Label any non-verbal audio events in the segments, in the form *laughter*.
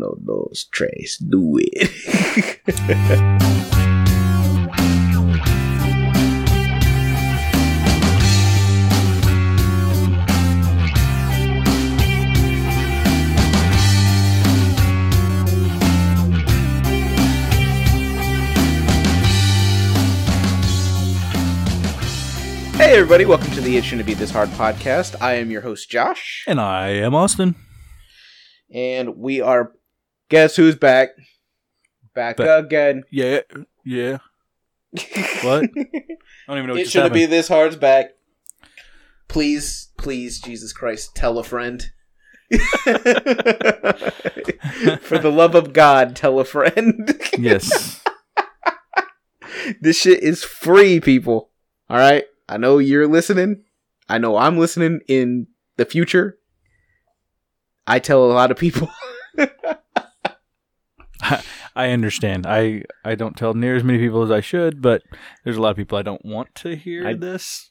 uno, dos, tres, do it. Hey everybody, welcome to the It Shouldn't Be This Hard podcast. I am your host Josh, And I am Austin. and we are guess who's back? Back Ba- again. *laughs* Yeah, yeah. What? I don't even know what it shouldn't be this hard's back. Please, please, Jesus Christ, tell a friend. *laughs* For the love of God, tell a friend. *laughs* Yes. this shit is free, people. All right. I know you're listening. I know I'm listening in the future. I tell a lot of people. I understand. I I don't tell near as many people as I should, but there's a lot of people I don't want to hear I- this.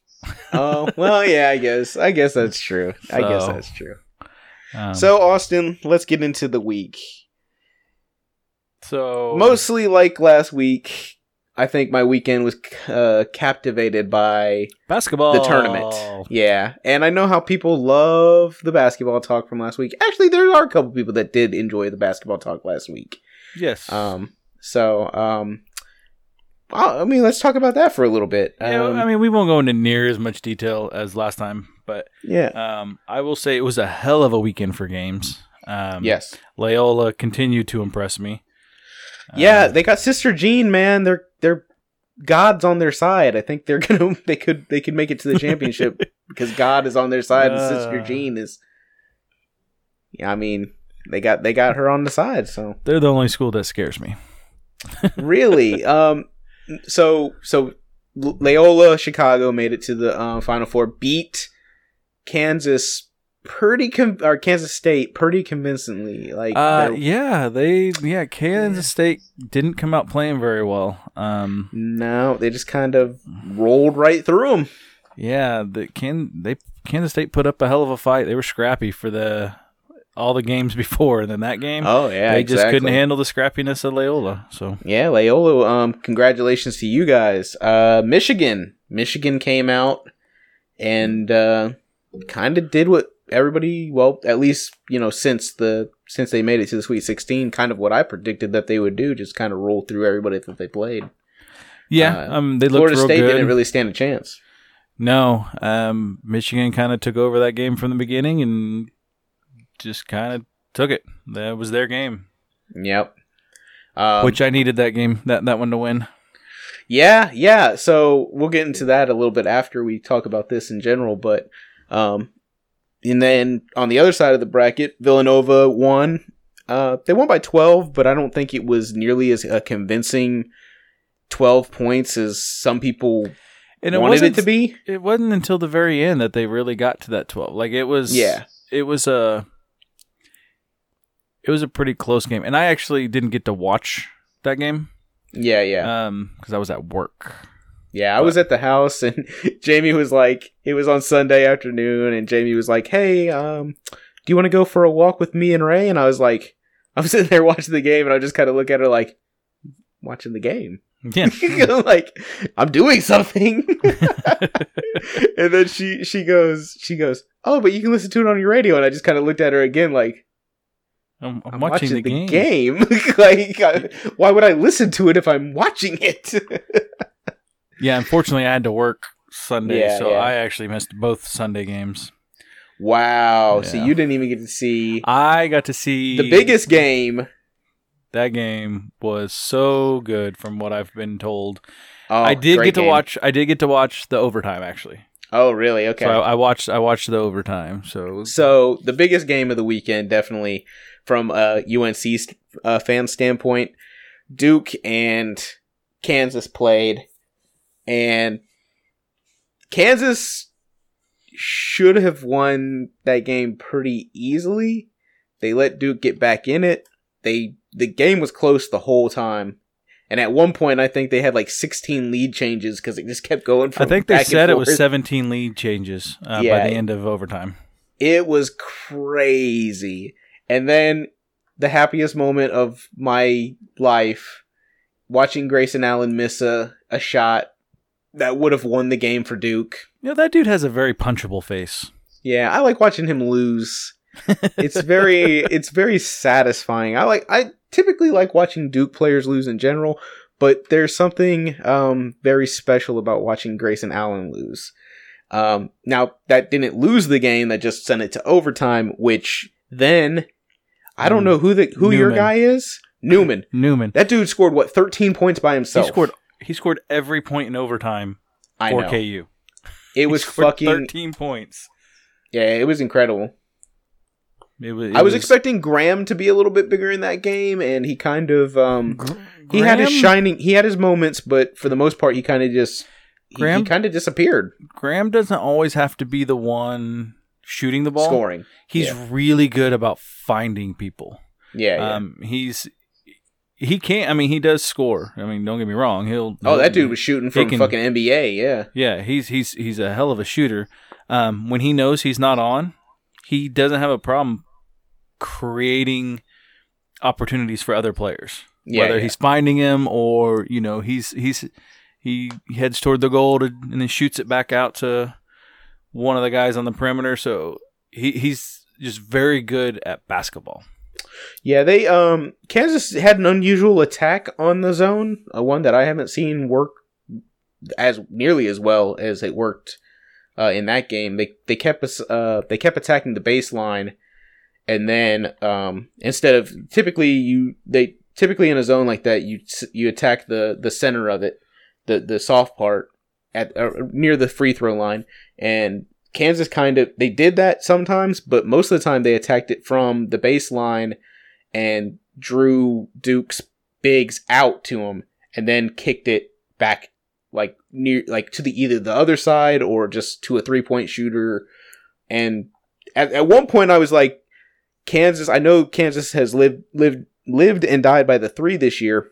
oh, well, yeah, I guess. I guess that's true. I guess that's true. Um, So, Austin, let's get into the week. so Mostly like last week, I think my weekend was uh, captivated by basketball the tournament. Yeah, and I know how people love the basketball talk from last week. Actually, there are a couple people that did enjoy the basketball talk last week. Yes. Um, so um, I mean, let's talk about that for a little bit. yeah, Um, I mean, we won't go into near as much detail as last time, but yeah, um, I will say it was a hell of a weekend for games. Um, yes, Loyola continued to impress me. yeah. Um, They got Sister Jean, man. They're they're gods on their side. I think they're *laughs* gonna they could they could make it to the championship *laughs* because God is on their side and Sister Uh. Jean is. Yeah, I mean, they got they got her on the side, so. they're the only school that scares me. really *laughs* um so so Loyola Chicago made it to the uh, final four beat Kansas pretty com- or Kansas State pretty convincingly like Uh, yeah, they yeah, Kansas State didn't come out playing very well. Um, no they just kind of rolled right through them yeah, the can they Kansas State put up a hell of a fight. They were scrappy for the all the games *laughs* before, and then that game. Oh yeah they just couldn't handle the scrappiness of Loyola. So. Yeah Loyola um congratulations to you guys. Uh Michigan. Michigan came out and uh kind of did what everybody well at least you know since the since they made it to the sweet 16 kind of what i predicted that they would do just kind of roll through everybody that they played. Yeah, Uh, um, they looked florida state good. didn't really stand a chance. No, um, Michigan kind of took over that game from the beginning and just kind of took it. That was their game, yep. Um, which I needed that game that that one to win. yeah yeah. So we'll get into that a little bit after we talk about this in general but um and then on the other side of the bracket villanova won. Uh they won by 12 but i don't think it was nearly as a convincing. 12 points as some people And it wanted wasn't it to be. It wasn't until the very end that they really got to that 12 like it was Yeah. it was a it was a pretty close game and i actually didn't get to watch that game yeah yeah. um because i was at work. Yeah i was at the house *laughs* and jamie was like it was on sunday afternoon and jamie was like hey um do you want to go for a walk with me and ray? And i was like *laughs* i'm sitting there watching the game and i just kind of look at her like watching the game. Yeah. *laughs* Like i'm doing something. And then she she goes she goes oh but you can listen to it on your radio. And i just kind of looked at her again like i'm, I'm I'm watching, the, game, game. *laughs* like, I- why would I listen to it if I'm watching it? *laughs* yeah unfortunately i had to work sunday Yeah, so yeah. i actually missed both sunday games wow. So you didn't even get to see i got to see the biggest game. that game was so good from what i've been told Oh, i did get to game. watch i did get to watch the overtime actually Oh, really? Okay. so I, I watched i watched the overtime so So the biggest game of the weekend, definitely from a UNC uh, fan standpoint, Duke and Kansas played, and Kansas should have won that game pretty easily. They let Duke get back in it. They the game was close the whole time. And at one point, I think they had like 16 lead changes because it just kept going. From I think they said it was 17 lead changes uh, by the end of overtime. It was crazy. And then the happiest moment of my life watching Grayson Allen miss a, a shot that would have won the game for Duke. You know, that dude has a very punchable face. Yeah, I like watching him lose. It's very *laughs* it's very satisfying. I like I typically like watching Duke players lose in general, but there's something um very special about watching Grayson Allen lose. Um now that didn't lose the game, that just sent it to overtime, which then I don't Mm. know who the who your guy is. Newman. *laughs* Newman. That dude scored what 13 points by himself. He scored he scored every point in overtime I for know. KU. It was fucking 13 points. yeah, it was incredible. It was, it I was, expecting Graham to be a little bit bigger in that game, and he kind of um Gr- he had his shining he had his moments, but for the most part, he kind of just he, Graham? kind of disappeared Graham doesn't always have to be the one shooting the ball. scoring. He's Yeah. really good about finding people. Yeah, yeah. Um, he's he can't. I mean, he does score. I mean, don't get me wrong. He'll. oh, that dude was shooting from can- fucking NBA. Yeah, Yeah, he's he's he's a hell of a shooter. Um, when he knows he's not on, he doesn't have a problem creating opportunities for other players. yeah. Whether yeah. he's finding him or you know he's he's he heads toward the goal to, and then shoots it back out to one of the guys on the perimeter. So he he's just very good at basketball. Yeah, they um Kansas had an unusual attack on the zone, uh, one that I haven't seen work as nearly as well as it worked uh, in that game. They they kept us uh they kept attacking the baseline, and then um instead of typically you they typically in a zone like that you you attack the the center of it, the the soft part at uh, near the free throw line, and Kansas kind of they did that sometimes, but most of the time they attacked it from the baseline and drew Duke's bigs out to him and then kicked it back like near like to the either the other side or just to a three point shooter. And at, at one point I was like, Kansas, I know Kansas has lived lived lived and died by the three this year,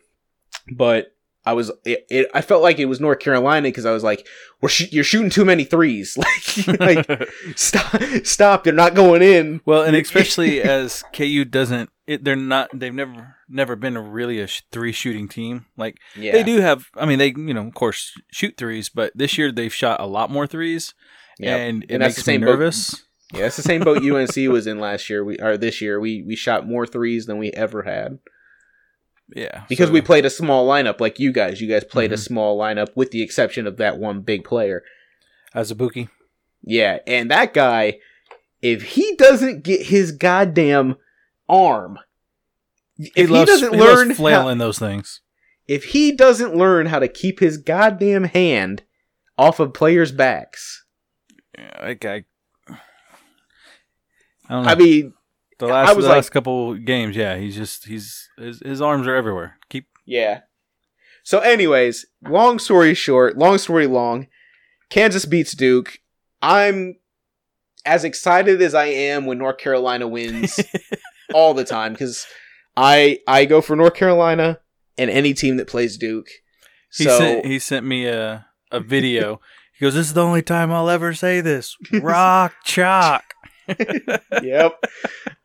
but I was it, it I felt like it was North Carolina because I was like, we're sh- you're shooting too many threes, *laughs* like like *laughs* stop stop, they're not going in. well, and especially as KU doesn't, it, they're not. They've never never been a really a sh- three shooting team. Like Yeah, they do have. I mean, they you know of course shoot threes, but this year they've shot a lot more threes, Yep. and it And makes me nervous. Yeah, it's the same boat UNC *laughs* was in last year. We or this year. We we shot more threes than we ever had Yeah, because so- we played a small lineup like you guys. You guys played a Mhm. small lineup with the exception of that one big player. Azubuike. Yeah, and that guy, if he doesn't get his goddamn arm, He if he, loves, doesn't he learn how, flailing those things. if he doesn't learn how to keep his goddamn hand off of players' backs, Yeah, that guy. I. I mean, the last I was the like- last couple games, yeah, he's just he's his, his arms are everywhere. Keep Yeah. So, anyways, long story short, long story long, Kansas beats Duke. I'm as excited as I am when North Carolina wins *laughs* all the time because I I go for North Carolina and any team that plays Duke. He So sent he sent me a a video. he goes, "This is the only time I'll ever say this." Rock *laughs* chalk. *laughs* yep,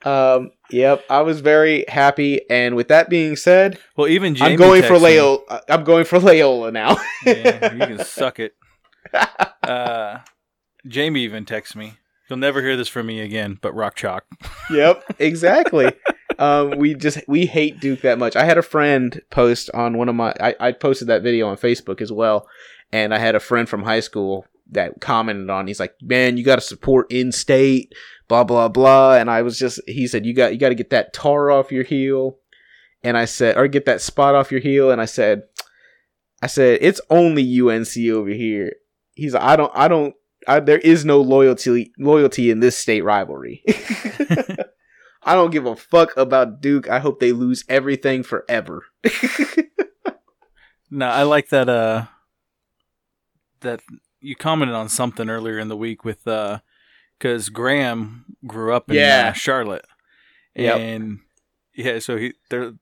um, yep. I was very happy, and with that being said, Well, even Jamie I'm going for me. I'm going for Loyola now. *laughs* yeah, you can suck it. *laughs* Uh, Jamie even texts me. You'll never hear this from me again, but rock chalk. yep, exactly. um, we just we hate Duke that much. I had a friend post on one of my. I, I posted that video on Facebook as well, and I had a friend from high school that commented on. He's like, "Man, you got to support in state." Blah blah blah. And I was just. He said, "You got you got to get that tar off your heel," and I said, "Or get that spot off your heel." And I said, "I said it's only UNC over here." He's like, "I don't I don't." I, there is no loyalty loyalty in this state rivalry. *laughs* I don't give a fuck about Duke. I hope they lose everything forever. *laughs* No, I like that. Uh, that you commented on something earlier in the week with uh, because Graham grew up in Yeah. uh, Charlotte, Yep. and yeah, so he they're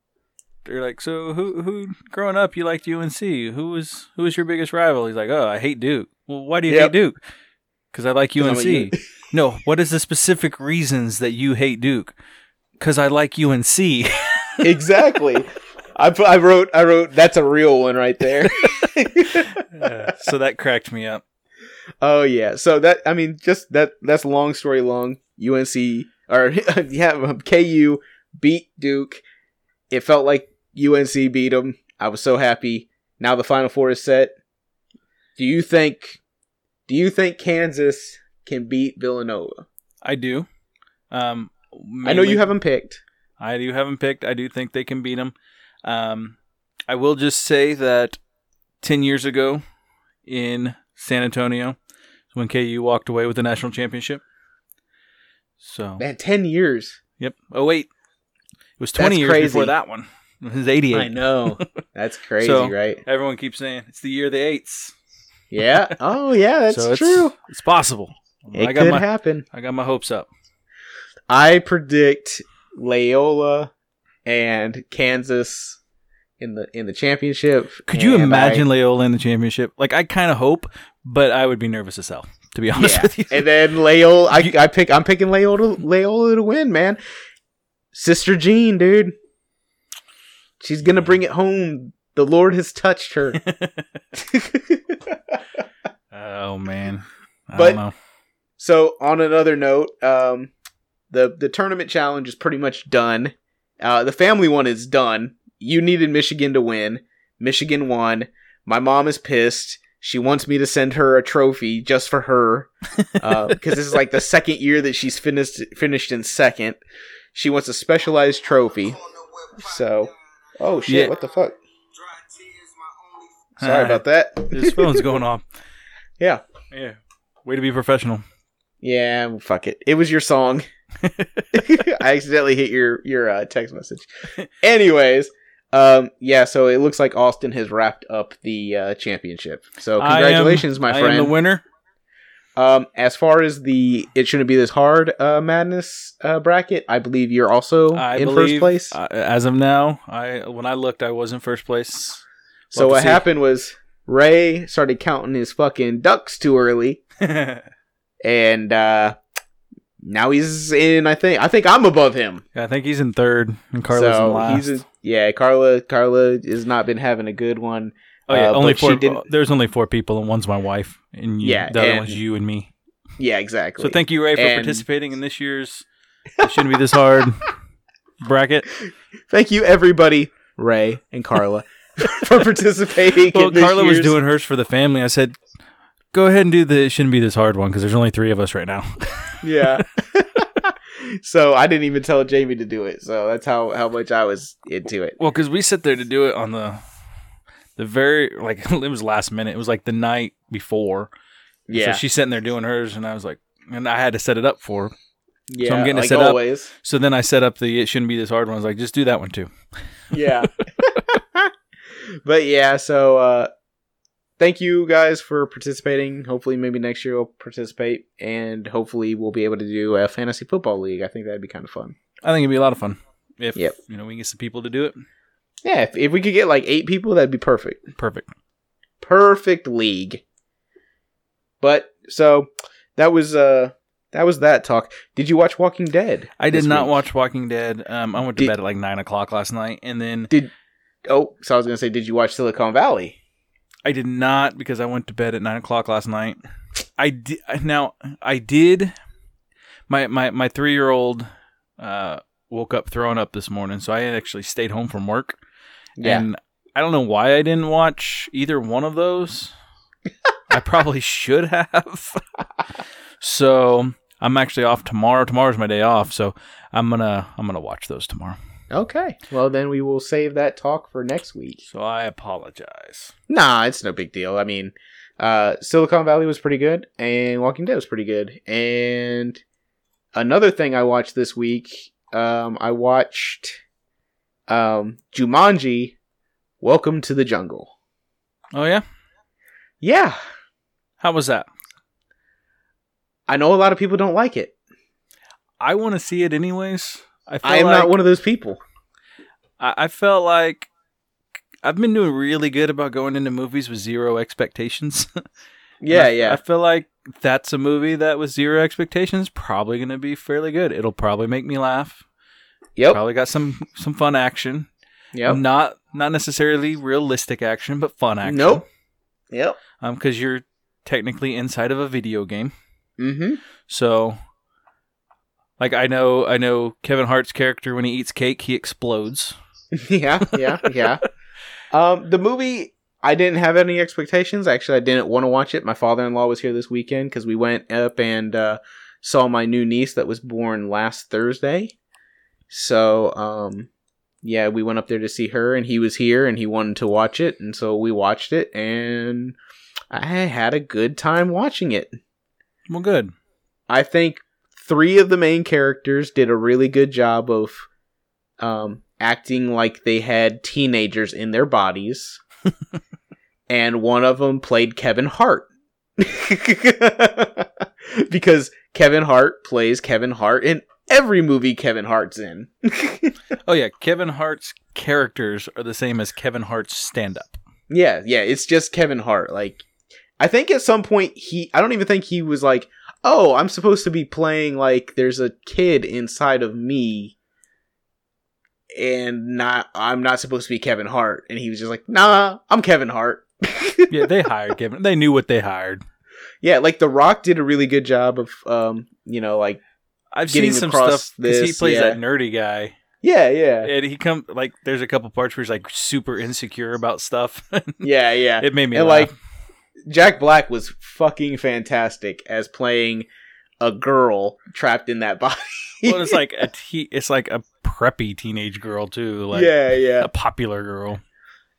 they're like, so who who growing up you liked UNC? Who was who was your biggest rival? He's like, oh, I hate Duke. Well, why do you Yep. hate Duke? Because I like UNC. *laughs* no, what is the specific reasons that you hate Duke? Because I like UNC. *laughs* exactly. I I wrote I wrote that's a real one right there. *laughs* Uh, so that cracked me up. Oh yeah. So that I mean just that that's long story long. UNC or *laughs* yeah KU beat Duke. It felt like UNC beat them. I was so happy. Now the final four is set. Do you think do you think Kansas can beat Villanova? I do. Um, I know you haven't picked. I do have them picked. I do think they can beat them. Um, I will just say that 10 years ago in San Antonio, when KU walked away with the national championship. So, Man, 10 years. yep. Oh, wait. It was 20 That's years crazy. before that one. It was 88. I know. *laughs* That's crazy, So- right? Everyone keeps saying it's the year of the eights. Yeah. *laughs* Oh, yeah, that's so it's, true. It's possible. It I got could my happen. I got my hopes up. I predict Loyola and Kansas in the in the championship. Could you imagine I- Loyola in the championship? Like I kind of hope, but I would be nervous as hell to be *laughs* honest yeah. with you. and then Loyola, I, I pick. I'm picking Loyola, Loyola to win, man. Sister Jean, dude, she's gonna bring it home. The Lord has touched her. *laughs* *laughs* oh man, I But- don't know. So on another note, um, the the tournament challenge is pretty much done. Uh, the family one is done. You needed Michigan to win. Michigan won. My mom is pissed. She wants me to send her a trophy just for her *laughs* because this is like the second year that she's finished finished in second. She wants a specialized trophy. So, oh shit! Yeah. What the fuck? Sorry about that. This phone's going off. *laughs* Yeah. Yeah, way to be professional. Yeah, fuck it. It was your song. *laughs* I accidentally hit your your uh, text message. Anyways, um, yeah. So it looks like Austin has wrapped up the uh, championship. So I am- congratulations, my friend. I am the winner. Um, as far as the it shouldn't be this hard uh, madness uh, bracket, I believe you're also I in believe, first place. uh, as of now, I when I looked, I was in first place. so love to what see. happened was Ray started counting his fucking ducks too early, *laughs* and uh, now he's in. I think I think I'm above him. I think he's in third, and Carla's in last. He's yeah, Carla. Carla has not been having a good one. oh yeah, uh, only four. didn't- There's only four people, and one's my wife, and you, Yeah, the other and- one's you and me. Yeah, exactly. So thank you, Ray, for And- participating in this year's. It shouldn't be this hard *laughs* bracket. thank you, everybody, Ray and Carla, *laughs* for participating. Well, Carla was doing hers for the family. I said, "Go ahead and do the. It shouldn't be this hard one because there's only three of us right now." Yeah. *laughs* so I didn't even tell Jamie to do it. So that's how how much I was into it. Well, because we sit there to do it on the the very like *laughs* it was last minute. It was like the night before. Yeah. So she's sitting there doing hers, and I was like, and I had to set it up for her. yeah. I'm getting like set up. always. So then I set up the it shouldn't be this hard one. I was like, just do that one too. Yeah. *laughs* *laughs* but yeah, so uh thank you guys for participating. Hopefully maybe next year we'll participate and hopefully we'll be able to do a fantasy football league. I think that'd be kind of fun. I think it'd be a lot of fun if Yep. you know we can get some people to do it. Yeah, if, if we could get like 8 people that'd be perfect. Perfect. Perfect league. But so that was uh that was that talk. Did you watch Walking Dead? I did not week? watch Walking Dead. Um, I went to Did- bed at like nine o'clock last night, and then did. Oh, so I was gonna say, did you watch Silicon Valley? I did not because I went to bed at nine o'clock last night. I did now. I did. My my my three year old uh, woke up throwing up this morning, so I actually stayed home from work. Yeah. And I don't know why I didn't watch either one of those. I probably *laughs* should have. so I'm actually off tomorrow. Tomorrow's my day off, so I'm gonna I'm gonna watch those tomorrow. Okay. Well, then we will save that talk for next week. So I apologize. Nah, it's no big deal. I mean, uh, Silicon Valley was pretty good, and Walking Dead was pretty good. And another thing I watched this week, um, I watched um, Jumanji: Welcome to the Jungle. Oh yeah, Yeah, how was that? I know a lot of people don't like it. I want to see it anyways. I I am like, not one of those people. I, I felt like I've been doing really good about going into movies with zero expectations. *laughs* Yeah, I- yeah. I feel like that's a movie that with zero expectations probably going to be fairly good. It'll probably make me laugh. Yep. Probably got some some fun action. Yep. Not not necessarily realistic action, but fun action. Nope. Yep. Um, because you're technically inside of a video game. Mm-hmm. So, like I know, I know Kevin Hart's character when he eats cake, he explodes. *laughs* yeah, yeah, yeah. Um, the movie, I didn't have any expectations. Actually, I didn't want to watch it. My father-in-law was here this weekend because we went up and uh, saw my new niece that was born last Thursday. So, um, yeah, we went up there to see her, and he was here, and he wanted to watch it, and so we watched it, and I had a good time watching it. Well, good. I think three of the main characters did a really good job of um, acting like they had teenagers in their bodies, *laughs* and one of them played Kevin Hart. *laughs* because Kevin Hart plays Kevin Hart in every movie Kevin Hart's in. *laughs* Oh yeah, Kevin Hart's characters are the same as Kevin Hart's stand-up. yeah, yeah, it's just Kevin Hart. Like, I think at some point he, I don't even think he was like, oh, I'm supposed to be playing like there's a kid inside of me and not I'm not supposed to be Kevin Hart and he was just like nah I'm Kevin Hart *laughs* Yeah, they hired Kevin. They knew what they hired. yeah like The Rock did a really good job of um you know like I've seen some stuff because he plays yeah. that nerdy guy, yeah yeah and he come like there's a couple parts where he's like super insecure about stuff. *laughs* yeah yeah it made me and laugh. like Jack Black was fucking fantastic as playing a girl trapped in that *laughs* body well, it's like a te- it's like a preppy teenage girl too, like yeah yeah a popular girl.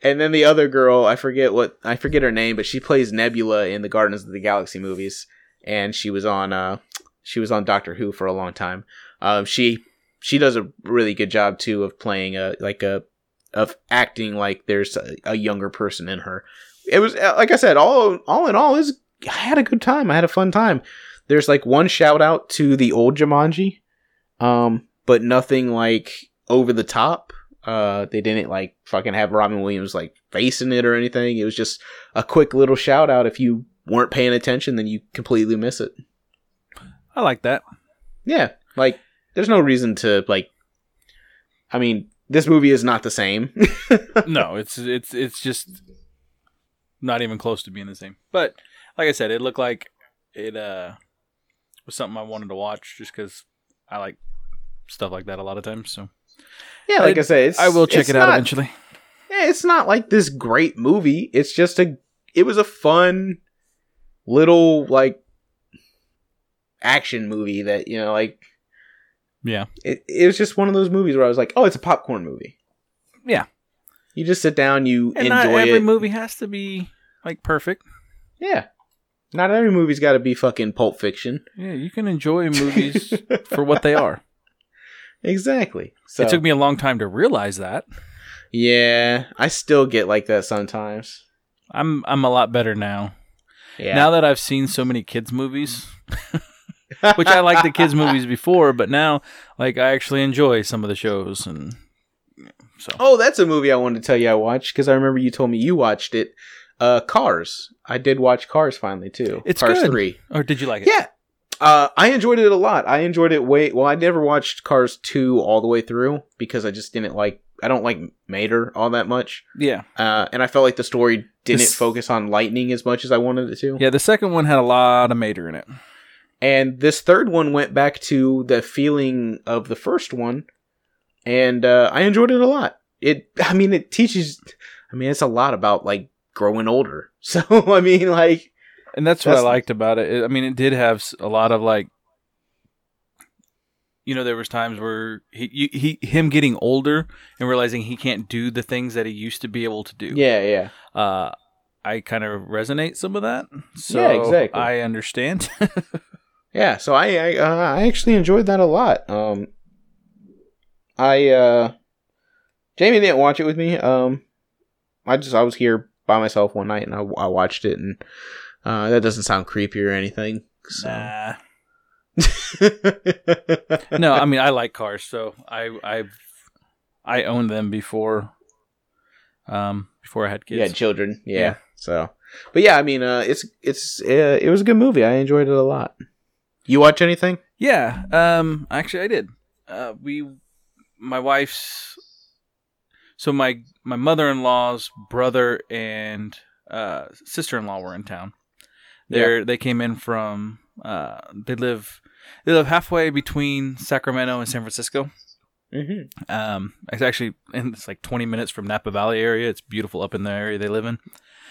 And then the other girl, I forget what I forget her name, but she plays Nebula in the Guardians of the Galaxy movies, and she was on uh she was on Doctor Who for a long time. Um, she she does a really good job too of playing a like a of acting like there's a, a younger person in her. It was uh, like I said, all all in all, is I had a good time. I had a fun time. There's like one shout out to the old Jumanji, um, but nothing like over the top. Uh, they didn't like fucking have Robin Williams like facing it or anything. It was just a quick little shout out. If you weren't paying attention, then you completely miss it. I like that. Yeah, like there's no reason to like. I mean, this movie is not the same. *laughs* no, it's it's it's just not even close to being the same. But like I said, it looked like it uh was something I wanted to watch just because I like stuff like that a lot of times. So yeah, like I, said, it's, I will check it out not- eventually. Yeah, it's not like this great movie. It's just a. It was a fun little like action movie that you know like Yeah, it, it was just one of those movies where I was like, oh, it's a popcorn movie. Yeah. You just sit down, you and not every it. movie has to be like perfect. yeah. Not every movie's got to be fucking Pulp Fiction. Yeah, you can enjoy movies *laughs* for what they are. exactly. So It took me a long time to realize that. yeah, I still get like that sometimes. I'm I'm a lot better now. Yeah. Now that I've seen so many kids movies, *laughs* which I liked the kids movies *laughs* before, but now like I actually enjoy some of the shows and so Oh, that's a movie I wanted to tell you I watched because I remember you told me you watched it. Uh, Cars. I did watch Cars finally too. It's Cars good. three. or did you like it? Yeah. Uh, I enjoyed it a lot. I enjoyed it way. Well, I never watched Cars two all the way through because I just didn't like. I don't like Mater all that much. Yeah. Uh, and I felt like the story didn't This- focus on lightning as much as I wanted it to. Yeah, the second one had a lot of Mater in it. And this third one went back to the feeling of the first one, and uh, I enjoyed it a lot. It, *laughs* I mean, it teaches. I mean, it's a lot about like growing older. *laughs* So I mean, like, And that's what I liked about it. It- I mean, it did have a lot of like, you know, there was times where he, he, him getting older and realizing he can't do the things that he used to be able to do. yeah, yeah, Uh, I kind of resonate some of that. So Yeah, exactly. I understand. *laughs* yeah. So I, I, uh, I actually enjoyed that a lot. Um, I, uh, Jamie didn't watch it with me. Um, I just I was here by myself one night and I, I watched it, and uh, that doesn't sound creepy or anything. So. nah. No, I mean I like cars, so I I've I owned them before, um, before I had kids. Had children, yeah. Yeah. So, but yeah, I mean, uh, it's it's uh, it was a good movie. I enjoyed it a lot. You watch anything? Yeah, um, actually, I did. Uh, we my wife's so my my mother-in-law's brother and uh, sister-in-law were in town. They they came in from uh, they live they live halfway between Sacramento and San Francisco. Mm-hmm. Um, it's actually and it's like 20 minutes from Napa Valley area. It's beautiful up in the area they live in.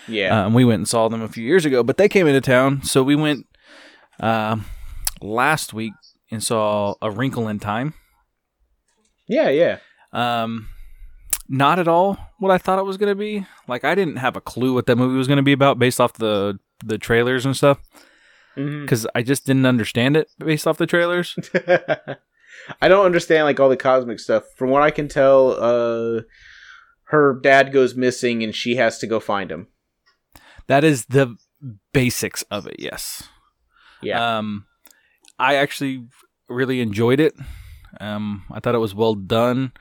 Yeah. Um, we went and saw them a few years ago, but they came into town, so we went um, last week and saw A Wrinkle in Time. Yeah. Yeah. Um, not at all what I thought it was going to be. Like I didn't have a clue what that movie was going to be about based off the the trailers and stuff because I just didn't understand it based off the trailers. *laughs* I don't understand like all the cosmic stuff. From what I can tell, uh, her dad goes missing and she has to go find him. that is the basics of it. Yes. Yeah. Um, I actually really enjoyed it. Um, I thought it was well done.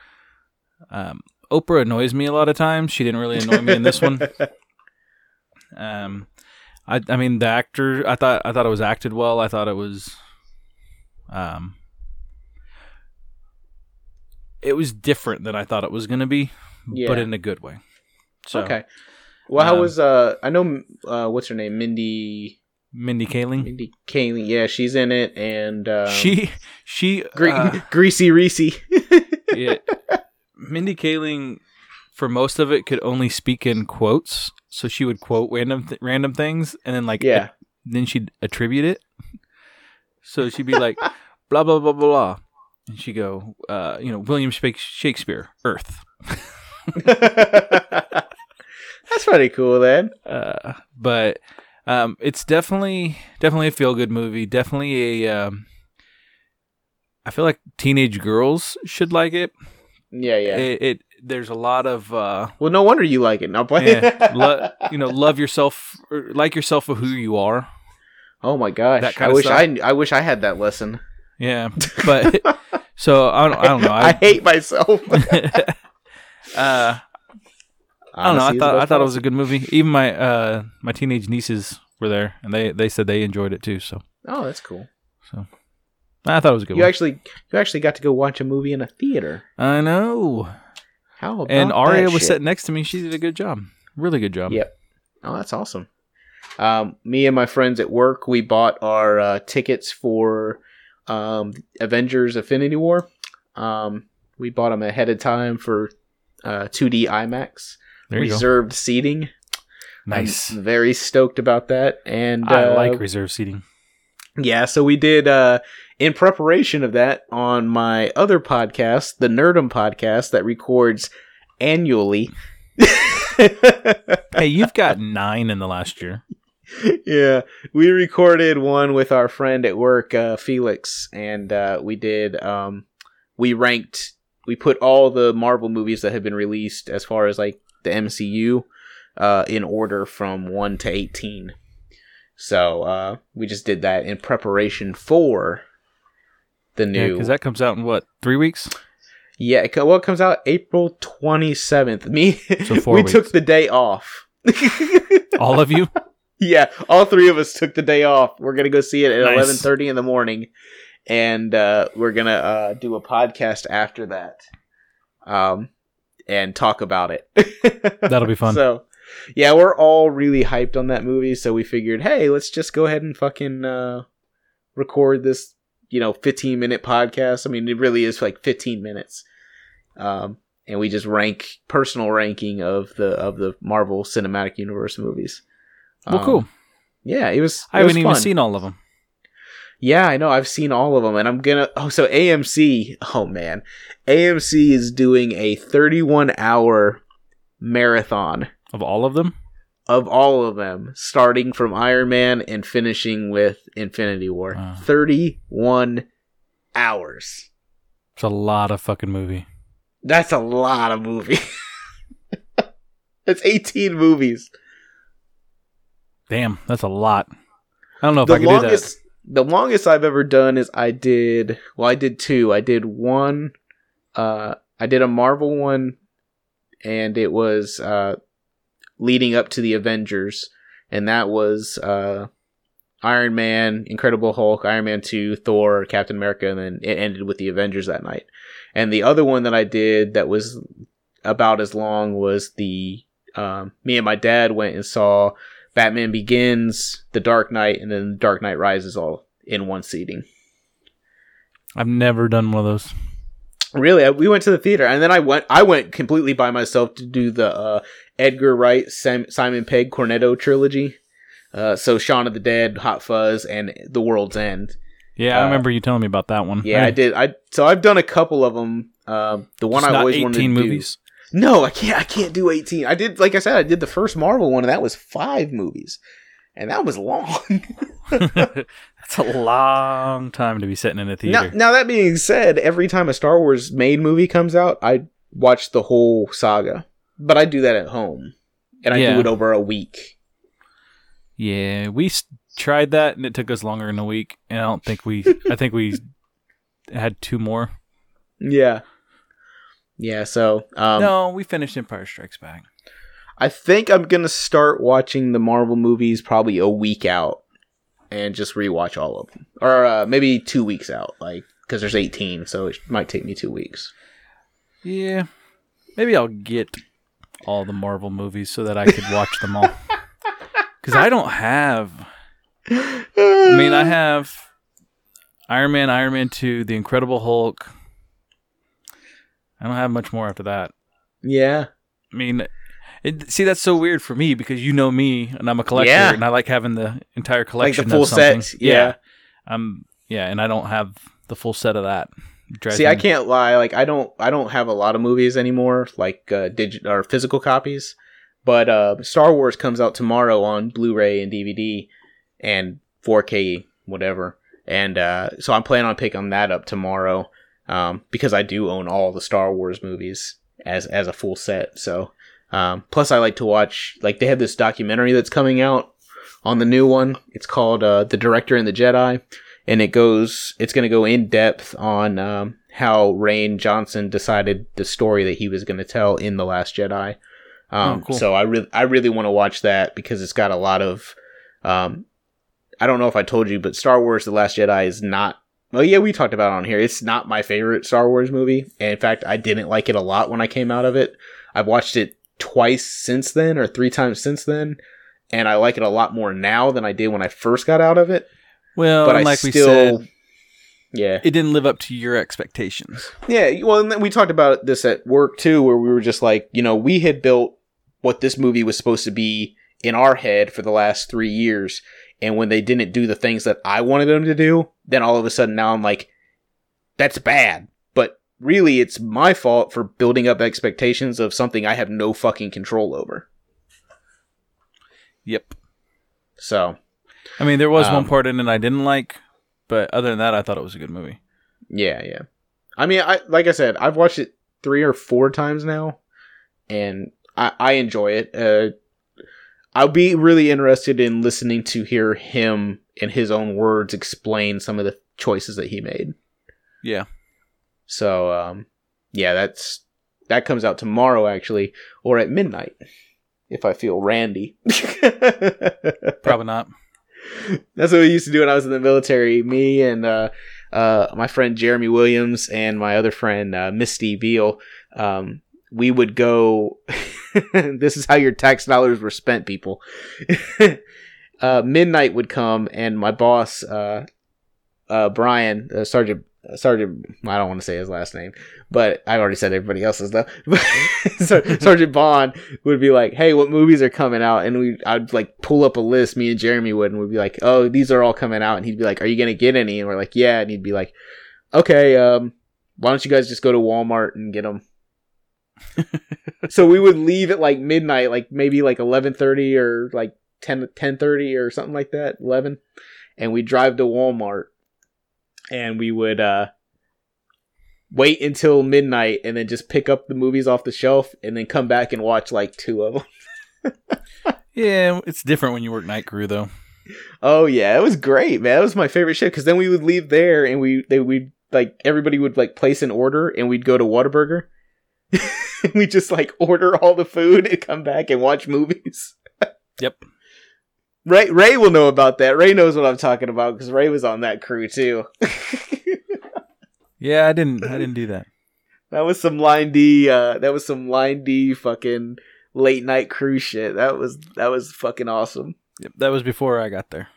Um, Oprah annoys me a lot of times. She didn't really annoy me in this one. *laughs* Um, I I mean the actor. I thought I thought it was acted well. I thought it was, um, it was different than I thought it was going to be, Yeah. but in a good way. So, okay. Well, how um, was uh? I know uh, what's her name, Mindy. Mindy Kaling. Mindy Kaling. Yeah, she's in it, and um, she she Gre- uh, *laughs* Greasy Reese. *laughs* yeah, Mindy Kaling for most of it could only speak in quotes, so she would quote random th- random things and then like yeah. then she'd attribute it. So she'd be like *laughs* blah blah blah blah blah, and she go, uh, you know, William Shakespeare, Earth. That's pretty cool, then. Uh, but um, it's definitely definitely a feel good movie. Definitely a. Um, I feel like teenage girls should like it. Yeah, yeah. It, it there's a lot of uh, well, no wonder you like it. Now, play. yeah, lo- *laughs* you know, love yourself, like yourself for who you are. oh my gosh! that I kinda wish stuff. I I wish I had that lesson. Yeah, but *laughs* so I don't, I don't know. I, I, hate myself. *laughs* uh, I don't know. I thought I thought it was a good movie. Even my uh my teenage nieces were there, and they they said they enjoyed it too. So Oh, that's cool. So I thought it was a good. You one. actually you actually got to go watch a movie in a theater. I know. How about And Aria was shit? sitting next to me. She did a good job. Really good job. Yep. Oh, that's awesome. Um, me and my friends at work, we bought our uh, tickets for um, Avengers: Infinity War. Um, we bought them ahead of time for uh, 2D IMAX There you reserved seating. Nice. I'm very stoked about that. And I uh, like reserved seating. Yeah, so we did uh in preparation of that on my other podcast, the Nerdum podcast that records annually. *laughs* Hey, you've got nine in the last year. yeah, we recorded one with our friend at work, uh, Felix, and uh, we did. Um, we ranked. We put all the Marvel movies that have been released as far as like the MCU uh, in order from one to eighteen. So uh, we just did that in preparation for the Yeah, new. because that comes out in what three weeks? Yeah, it well, it comes out April twenty seventh. Me, So *laughs* we weeks. took the day off. *laughs* All of you. Yeah, all three of us took the day off. We're gonna go see it at Nice. eleven thirty in the morning, and uh, we're gonna uh, do a podcast after that, um, and talk about it. *laughs* That'll be fun. So, yeah, we're all really hyped on that movie. So we figured, hey, let's just go ahead and fucking uh, record this, you know, fifteen minute podcast. I mean, it really is like fifteen minutes, um, and we just rank personal ranking of the of the Marvel Cinematic Universe movies. Well, Um, cool. Yeah, it was. I it was haven't even fun. seen all of them. Yeah, I know. I've seen all of them, and I'm gonna. Oh, so AMC. Oh man, AMC is doing a 31 hour marathon Of all of them? of all of them, starting from Iron Man and finishing with Infinity War. Wow. 31 hours. It's a lot of fucking movie. That's a lot of movie. *laughs* That's 18 movies. Damn, that's a lot. I don't know if the I could do that. The longest I've ever done is I did well I did two. I did one uh I did a Marvel one and it was uh leading up to the Avengers and that was uh Iron Man, Incredible Hulk, Iron Man 2, Thor, Captain America, and then it ended with the Avengers that night. And the other one that I did that was about as long was the um, me and my dad went and saw Batman Begins, The Dark Knight, and then Dark Knight Rises all in one seating. I've never done one of those. Really, I- we went to the theater, and then I went. I went completely by myself to do the uh, Edgar Wright, Sam, Simon Pegg Cornetto trilogy. Uh, so Shaun of the Dead, Hot Fuzz, and The World's End. Yeah, I Uh, remember you telling me about that one. Yeah, I did. I so I've done a couple of them. Um, the one Just I always wanted to 18 do- movies. No, I can't. I can't do eighteen. I did, like I said, I did the first Marvel one, and that was five movies, and that was long. *laughs* That's a long time to be sitting in a theater. now that being said, every time a Star Wars made movie comes out, I watch the whole saga, but I do that at home, and I Yeah. do it over a week. Yeah, we tried that and it took us longer than a week. And I don't think we. I think we had two more. Yeah, yeah. So, um, no, we finished Empire Strikes Back. I think I'm gonna start watching the Marvel movies probably a week out, and just rewatch all of them, or uh, maybe two weeks out, like because there's 18, so it might take me two weeks. Yeah, maybe I'll get all the Marvel movies so that I could watch them all. *laughs* Because I don't have. I mean, I have Iron Man, Iron Man Two, The Incredible Hulk. I don't have much more after that. yeah, I mean, it, see, that's so weird for me because you know me and I'm a collector Yeah. and I like having the entire collection, like the full something. sets. Yeah. Um, yeah, and I don't have the full set of that. See, I can't lie. Like, I don't, I don't have a lot of movies anymore, like uh, digital or physical copies. But uh, Star Wars comes out tomorrow on Blu-ray and DVD and 4K, whatever. And uh, so I'm planning on picking that up tomorrow um, because I do own all the Star Wars movies as as a full set. So um, plus, I like to watch. Like, they have this documentary that's coming out on the new one. It's called uh, "The Director and the Jedi." and it goes it's going to go in depth on um, how Rian Johnson decided the story that he was going to tell in the Last Jedi. Um, Oh, cool. So I really I really want to watch that because it's got a lot of um, I don't know if I told you, but Star Wars: The Last Jedi is not. Well, yeah, we talked about it on here. It's not my favorite Star Wars movie. And in fact, I didn't like it a lot when I came out of it. I've watched it twice since then, or three times since then, and I like it a lot more now than I did when I first got out of it. Well, but like we still, said, yeah, it didn't live up to your expectations. Yeah, well, and then we talked about this at work too, where we were just like, you know, we had built what this movie was supposed to be in our head for the last three years, and when they didn't do the things that I wanted them to do, then all of a sudden now I'm like, that's bad. But really, it's my fault for building up expectations of something I have no fucking control over. Yep. So, I mean, there was Um, one part in it I didn't like, but other than that, I thought it was a good movie. yeah, yeah. I mean, I like I said, I've watched it three or four times now, and I, I enjoy it. Uh, I'll be really interested in listening to hear him in his own words explain some of the choices that he made. Yeah. So, um, yeah, that's that comes out tomorrow actually, or at midnight, if I feel randy. *laughs* Probably not. That's what we used to do when I was in the military. Me and uh, uh, my friend Jeremy Williams and my other friend uh, Misty Beal. Um, we would go. *laughs* *laughs* this is how your tax dollars were spent, people. *laughs* uh, midnight would come, and my boss, uh, uh, Brian, uh, Sergeant Sergeant. I don't want to say his last name, but I already said everybody else's though. *laughs* Sergeant Bond would be like, "Hey, what movies are coming out?" And we, I'd like pull up a list. Me and Jeremy would, and we'd be like, "Oh, these are all coming out." And he'd be like, "Are you gonna get any?" And we're like, "Yeah." And he'd be like, "Okay, um, why don't you guys just go to Walmart and get them?" So we would leave at like midnight, like maybe like eleven thirty or like 10 10:30 or something like that, eleven, and we drive to Walmart, and we would uh wait until midnight and then just pick up the movies off the shelf and then come back and watch like two of them. *laughs* Yeah, it's different when you work night crew, though. Oh yeah, it was great, man. That was my favorite shit because then we would leave there and we they we like everybody would like place an order and we'd go to Whataburger. *laughs* we just like order all the food and come back and watch movies. *laughs* Yep. Ray Ray will know about that. Ray knows what I'm talking about because Ray was on that crew too. *laughs* Yeah, I didn't. I didn't do that. that was some line D. Uh, that was some line D fucking late night crew shit. That was that was fucking awesome. Yep, that was before I got there.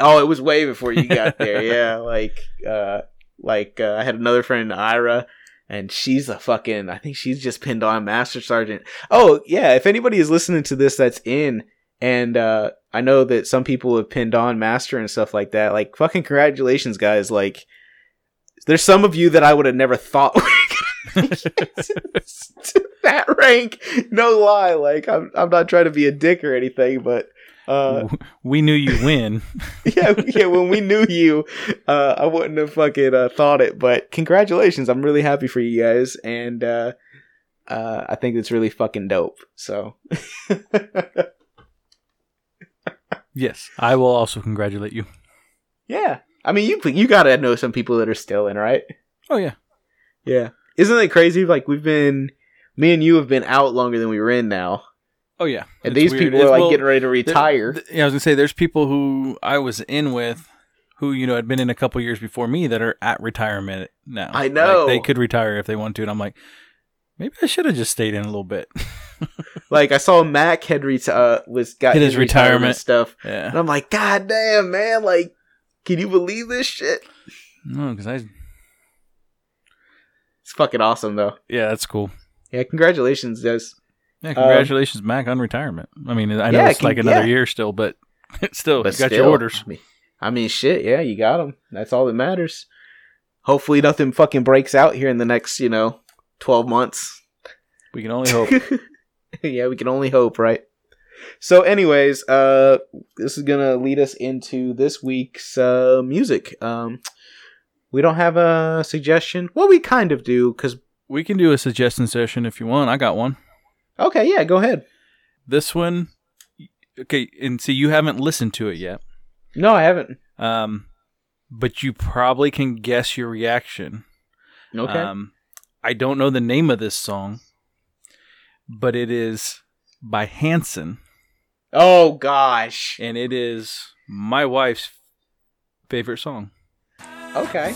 Oh, it was way before you got there. yeah, like uh, like uh, I had another friend Ira. And she's a fucking. I think she's just pinned on Master Sergeant. Oh yeah, if anybody is listening to this, that's in and uh, I know that some people have pinned on Master and stuff like that. Like, fucking congratulations, guys. Like, there's some of you that I would have never thought *laughs* that rank. No lie. Like, I'm, I'm not trying to be a dick or anything, but. Uh, we knew you win. *laughs* yeah, yeah. When we knew you, uh, I wouldn't have fucking uh, thought it. But congratulations! I'm really happy for you guys, and uh, uh, I think it's really fucking dope. So, *laughs* yes, I will also congratulate you. Yeah, I mean, you you gotta know some people that are still in, right? Oh yeah, Yeah, isn't it crazy? Like we've been, me and you have been out longer than we were in now, oh yeah. and It's these weird. people are like well, getting ready to retire. th- yeah, I was gonna say there's people who I was in with, who you know had been in a couple years before me that are at retirement now. I Like, know. they could retire if they want to, and I'm like, maybe I should have just stayed in a little bit. *laughs* like I saw Mac had reti- uh, was got his, his retirement retirement. stuff, yeah, and I'm like, God damn, man! Like, can you believe this shit? no, because I It's fucking awesome, though. yeah, that's cool. Yeah, congratulations, guys. Yeah, congratulations, Mac, on retirement. I mean, I know Yeah, it's con- like another yeah. year still, but *laughs* still, But you got still, your orders. I mean, I mean, shit. Yeah, you got them. That's all that matters. Hopefully, nothing fucking breaks out here in the next, you know, twelve months. We can only hope. *laughs* yeah, we can only hope, right? So, anyways, uh, this is gonna lead us into this week's uh music. Um, we don't have a suggestion. Well, we kind of do, cause we can do a suggestion session if you want. I got one. Okay, yeah, go ahead. This one, okay, and see, you haven't listened to it yet. No, I haven't. Um, but you probably can guess your reaction. Okay. Um, I don't know the name of this song, but it is by Hanson, oh gosh. and it is my wife's favorite song. Okay.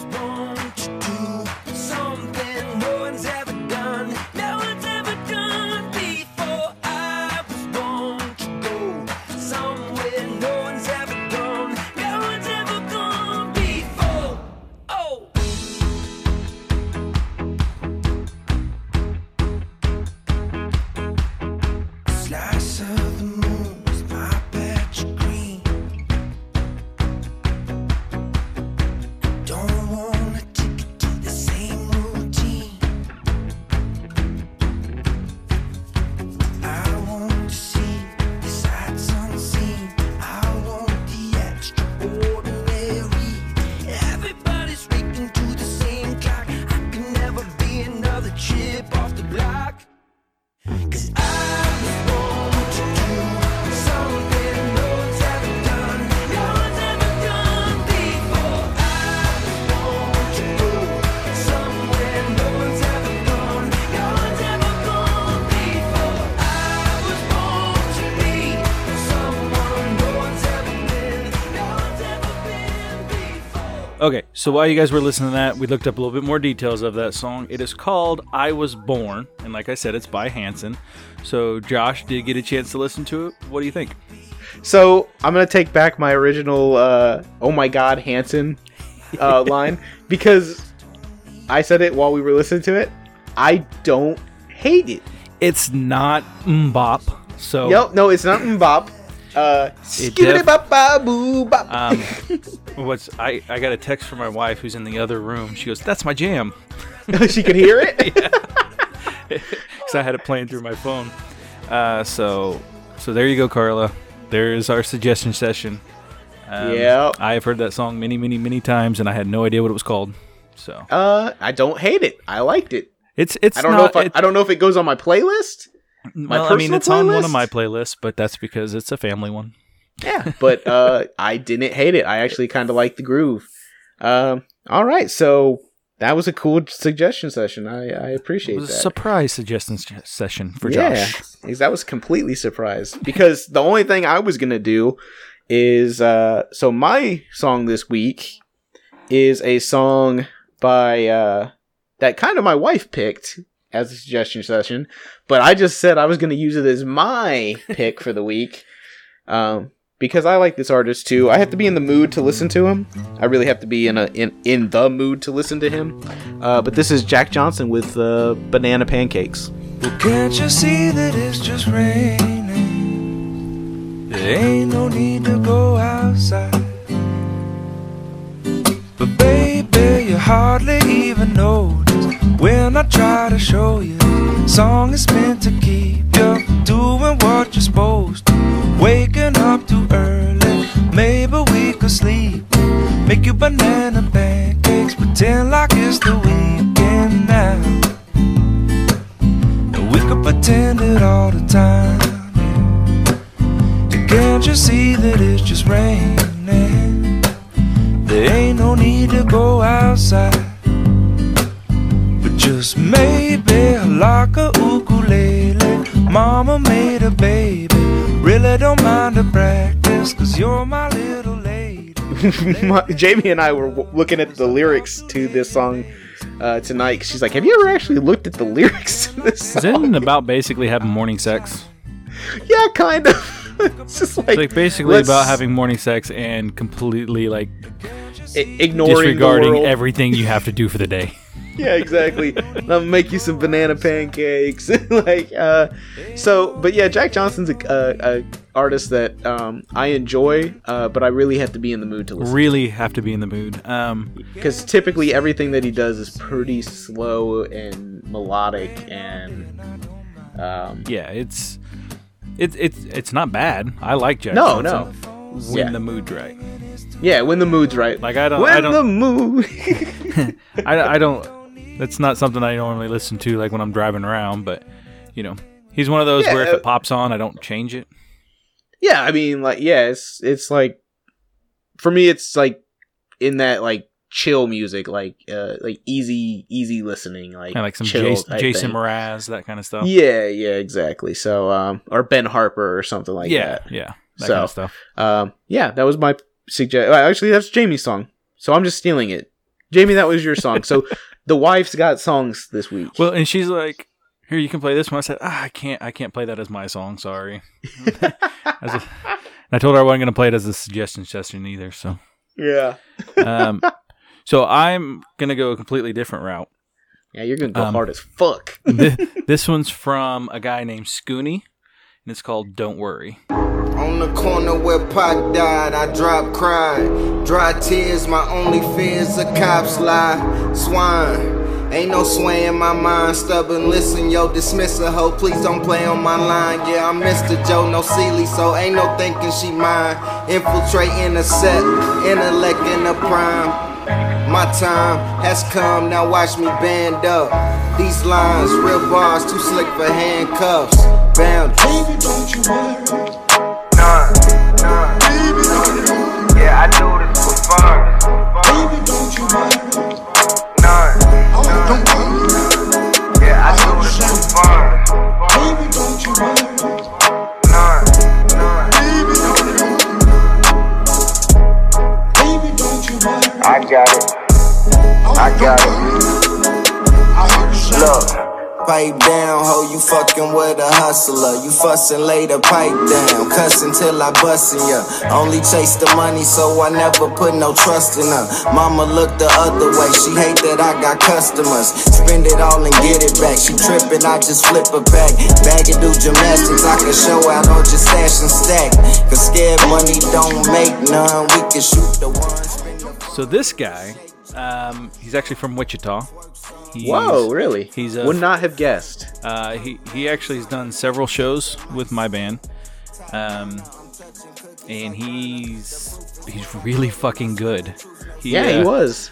So while you guys were listening to that, we looked up a little bit more details of that song. It is called "I Was Born," and like I said, it's by Hanson. So Josh did get a chance to listen to it. What do you think? So I'm gonna take back my original uh, "Oh my God, Hanson" uh, *laughs* line because I said it while we were listening to it. I don't hate it. It's not MMMBop. So Yep, no, it's not MMMBop. Uh, skibbity bop ba boo bop. um, what's I? I got a text from my wife who's in the other room. She goes, "That's my jam," *laughs* she could hear it. *laughs* because *laughs* I had it playing through my phone. Uh, so so there you go, Carla. There is our suggestion session. Um, Yep. I have heard that song many, many, many times, and I had no idea what it was called. So Uh, I don't hate it. I liked it. it's it's I don't not, know if I, it- I don't know if it goes on my playlist. My well, I mean, personal it's on one of my playlists, but that's because it's a family one. Yeah, *laughs* but uh, I didn't hate it. I actually kind of liked the groove. Um, all right, so that was a cool suggestion session. I, I It appreciate was a that. surprise suggestion session for yeah, Josh. because I was completely surprised because the only thing I was gonna do is uh so my song this week is a song by uh that kind of my wife picked as a suggestion session, but I just said I was going to use it as my pick for the week. Um because I like this artist too. I have to be in the mood to listen to him. I really have to be in a in, in the mood to listen to him. Uh, but this is Jack Johnson with uh, Banana Pancakes. Well, can't you see that it's just raining? There ain't no need to go outside. But baby, you hardly even notice when I try to show you. Song is meant to keep you doing what you're supposed to. Waking up too early, maybe we could sleep. Make you banana pancakes, pretend like it's the weekend now. We could pretend it all the time. Can't you see that it's just raining? There ain't no need to go outside. But just maybe like a ukulele. Mama made a baby. Really don't mind the practice, cause you're my little lady. *laughs* My- Jamie and I were w- looking at the lyrics to this song uh, tonight. She's like, "Have you ever actually looked at the *laughs* lyrics to this song?" Isn't it about basically having morning sex? *laughs* yeah, kind of. it's just like, It's like basically let's- about having morning sex and completely like i- ignoring disregarding everything you have to do for the day. *laughs* yeah, exactly. I'll make you some banana pancakes. *laughs* like, uh, so, but yeah, Jack Johnson's a, a, a artist that um, I enjoy, uh, but I really have to be in the mood to listen. Really have to be in the mood. Um, Because typically everything that he does is pretty slow and melodic, and um, yeah, it's it's it's it's not bad. I like Jack. No, Johnson When Yeah. the mood's right. yeah, when the mood's right. Like I don't. when I don't. the mood. *laughs* I, I don't. That's not something I normally listen to, like when I'm driving around. But you know, he's one of those where if it pops on, I don't change it. yeah, I mean, like, yeah, it's it's like for me, it's like in that like chill music, like uh like easy easy listening, like Kind of like some Jason, Jason. Mraz, that kind of stuff. Yeah, yeah, exactly. So, um, or Ben Harper or something like yeah, that. yeah, yeah. that So- kind of stuff. Um, yeah, that was my suggest. Actually, that's Jamie's song, so I'm just stealing it. Jamie, that was your song. So *laughs* the wife's got songs this week. Well, and she's like, "Here, you can play this one." I said, ah, "I can't. I can't play that as my song. Sorry." *laughs* A- I told her I wasn't going to play it as a suggestion session either. So, yeah, um, so I'm going to go a completely different route. yeah, you're gonna go Um, hard as fuck. Th- this one's from a guy named Scooney, and it's called "Don't Worry." On the corner where Pac died, I drop crying. Dry tears, my only fears, a cops lie. Swine. Ain't no sway in my mind, stubborn. Listen, yo, dismiss a hoe. Please don't play on my line. Yeah, I'm Mr. Joe, no Sealy, so ain't no thinking she mine. Infiltrating the set, intellect in the prime. My time has come, now watch me band up. These lines, real bars, too slick for handcuffs. Boundaries. Baby, don't you worry. None, Oh, I fun. Baby, don't you worry. None. Baby, don't you worry. I got it, Oh, I got it. Look. Pipe down, ho, you fucking with a hustler. You fussin', lay the pipe down. Cussin' till I bustin' ya. Only chase the money, so I never put no trust in her. Mama look the other way, she hate that I got customers. Spend it all and get it back. She trippin', I just flip her back. Bag and do gymnastics, I can show out or just stash and stack. Cause scared money don't make none. We can shoot the one, spend the So this guy, um, he's actually from Wichita. He's, Whoa, really? he's a- would not have guessed. Uh, he he actually has done several shows with my band, um, and he's he's really fucking good. He, Yeah, he uh, was.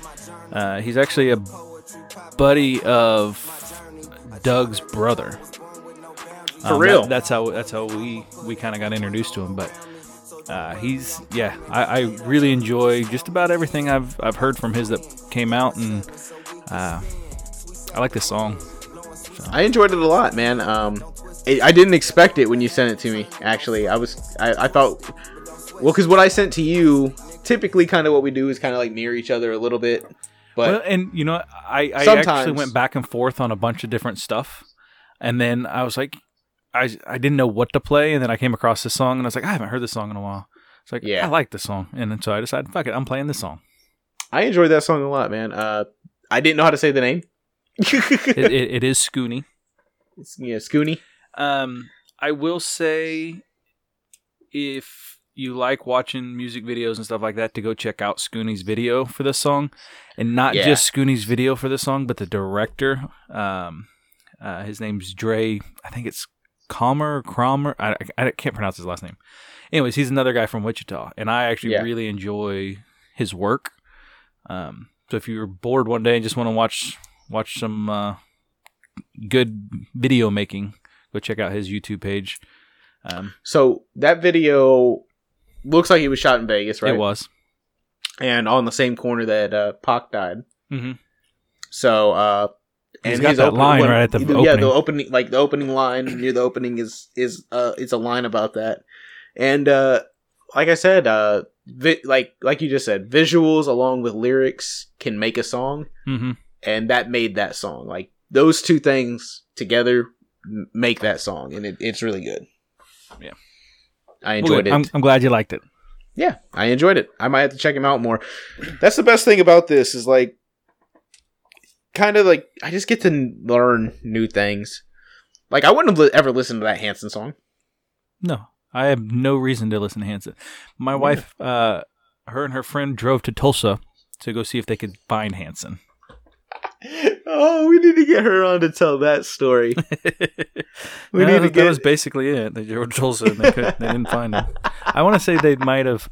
Uh, he's actually a buddy of Doug's brother. For Um, real? that- that's how that's how we we kind of got introduced to him. But uh, he's yeah, I, I really enjoy just about everything I've I've heard from his that came out, and uh, I like this song. I enjoyed it a lot, man. Um, I I didn't expect it when you sent it to me. Actually, I was I, I thought well, because what I sent to you, typically, kind of what we do is kind of like mirror each other a little bit. But well, and you know, I, I Sometimes- actually went back and forth on a bunch of different stuff, and then I was like, I I didn't know what to play, and then I came across this song, and I was like, I haven't heard this song in a while. It's like, Yeah. I like this song, and then so I decided, fuck it, I'm playing this song. I enjoyed that song a lot, man. Uh, I didn't know how to say the name. *laughs* It, it, it is Scooney. It's, yeah, Scooney. Um, I will say, if you like watching music videos and stuff like that, to go check out Scooney's video for this song, and not Yeah. just Scooney's video for this song, but the director. Um, uh, his name's Dre. I think it's Calmer, Cromer. I, I, I can't pronounce his last name. Anyways, he's another guy from Wichita, and I actually Yeah. really enjoy his work. Um, so if you're bored one day and just want to watch watch some uh, good video making, go check out his YouTube page. Um, So that video looks like he was shot in Vegas, right? It was. and on the same corner that uh, Pac died. hmm So, uh, He's and got his that open- line when- right at the Yeah, opening. the opening, like the opening line near the opening is is uh, it's a line about that, and uh, like I said, uh, vi- like like you just said, visuals along with lyrics can make a song, hmm and that made that song. Like those two things together make that song, and it, it's really good. Yeah. I enjoyed it. I'm, I'm glad you liked it. Yeah, I enjoyed it. I might have to check him out more. That's the best thing about this is like kind of like I just get to learn new things. Like I wouldn't have ever listened to that Hanson song. No, I have no reason to listen to Hanson. My wife, uh, her and her friend drove to Tulsa to go see if they could find Hanson. Oh, we need to get her on to tell that story. *laughs* We Yeah, need to that, get that was basically it. They to Tulsa and they, could, they didn't find him. I want to say they might have.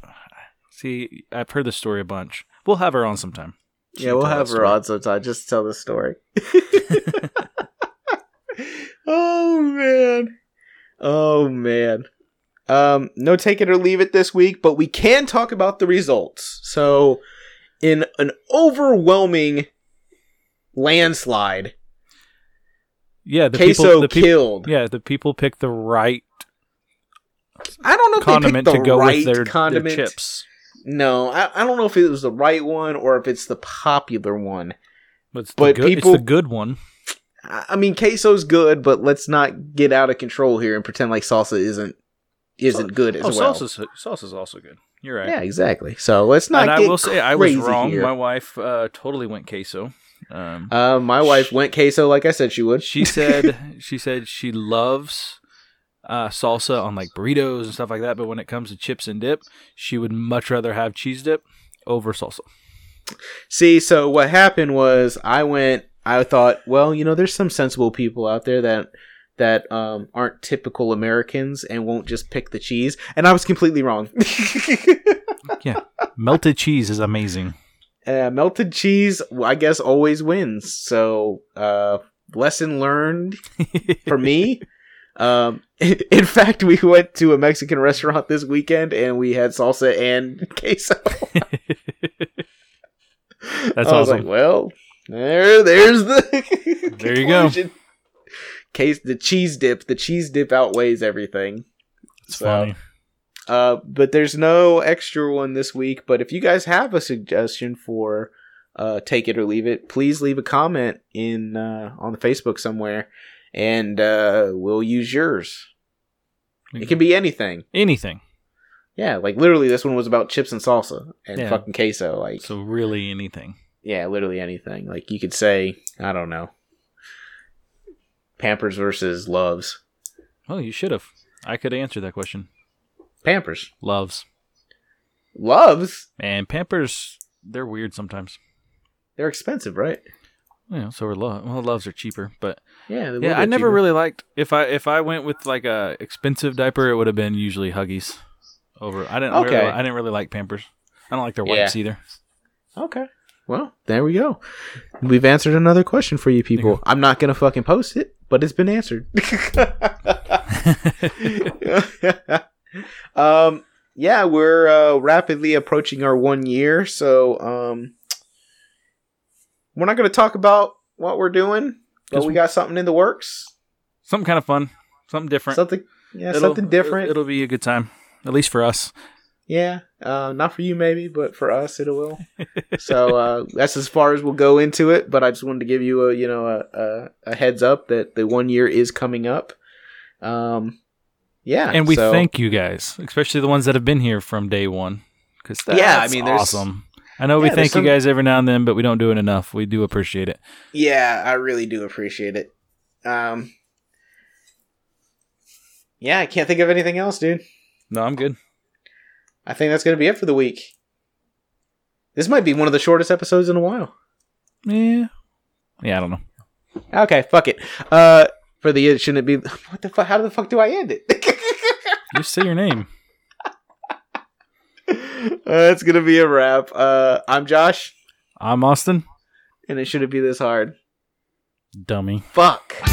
See, I've heard this story a bunch. We'll have her on sometime. She Yeah, we'll have her on sometime just tell the story. *laughs* *laughs* oh man. Oh man. Um, no take it or leave it this week, but we can talk about the results. So in an overwhelming landslide, Yeah, the Queso people. The people killed. yeah, the people picked the right I don't know if condiment they to picked the go right with their, their chips. No, I, I don't know if it was the right one or if it's the popular one. But, it's, But the good, people- it's the good one. I mean, queso's good, but let's not get out of control here and pretend like salsa isn't isn't good as oh, well. salsa's salsa's also good. You're right. Yeah, exactly. So let's not. and I will say I was wrong. here. My wife uh, totally went queso. Um, Uh, my wife went queso like I said she would. she said *laughs* she said she loves uh, salsa on like burritos and stuff like that, but when it comes to chips and dip, she would much rather have cheese dip over salsa. See, so what happened was I went. I thought, well, you know, there's some sensible people out there that that um, aren't typical Americans and won't just pick the cheese, and I was completely wrong. *laughs* Yeah, melted cheese is amazing. Uh, melted cheese, I guess, always wins. So, uh, lesson learned *laughs* for me. Um, *laughs* in fact, we went to a Mexican restaurant this weekend and we had salsa and *laughs* queso. That's I was awesome. like, well, there, there's the. There you go. Case the cheese dip. The cheese dip outweighs everything. it's so- funny. Uh, but there's no extra one this week. But if you guys have a suggestion for uh, take it or leave it, please leave a comment in uh, on the Facebook somewhere, and uh, we'll use yours. It can be anything. anything. Yeah, like literally, this one was about chips and salsa and Yeah. fucking queso. Like, So really anything. yeah, literally anything. Like you could say, I don't know, Pampers versus Luvs. Oh, you should have. I could answer that question. Pampers, Luvs Luvs. and Pampers. They're weird sometimes. They're expensive, right? You know, so are love. Well, Luvs are cheaper, but Yeah, yeah, I never cheaper. really liked if I if I went with like a expensive diaper, it would have been usually Huggies. Over, I didn't. Okay. Really, I didn't really like Pampers. I don't like their wipes either. Okay. Well, there we go. We've answered another question for you people. I'm not gonna fucking post it, but it's been answered. *laughs* *laughs* *laughs* *laughs* um, yeah, we're uh, rapidly approaching our one year, so um, we're not gonna talk about what we're doing, but we got something in the works. Something kind of fun, something different. Something, yeah, It'll- something different. It'll be a good time, at least for us. Yeah, uh, not for you maybe, but for us it will. so uh, *laughs* that's as far as we'll go into it. But I just wanted to give you a you know a, a, a heads up that the one year is coming up. Um, yeah, and we so- thank you guys, especially the ones that have been here from day one. Because Yeah, I mean, awesome. I know we Yeah, there's thank you guys every now and then, but we don't do it enough. We do appreciate it. Yeah, I really do appreciate it. Um, yeah, I can't think of anything else, dude. No, I'm good. I think that's gonna be it for the week. This might be one of the shortest episodes in a while. Yeah, yeah. I don't know. Okay, fuck it. Uh, for the it shouldn't it be? *laughs* What the fuck? How the fuck do I end it? *laughs* Just say your name. *laughs* uh, that's gonna be a wrap. Uh, I'm Josh, I'm Austin. and it shouldn't be this hard. Dummy. Fuck.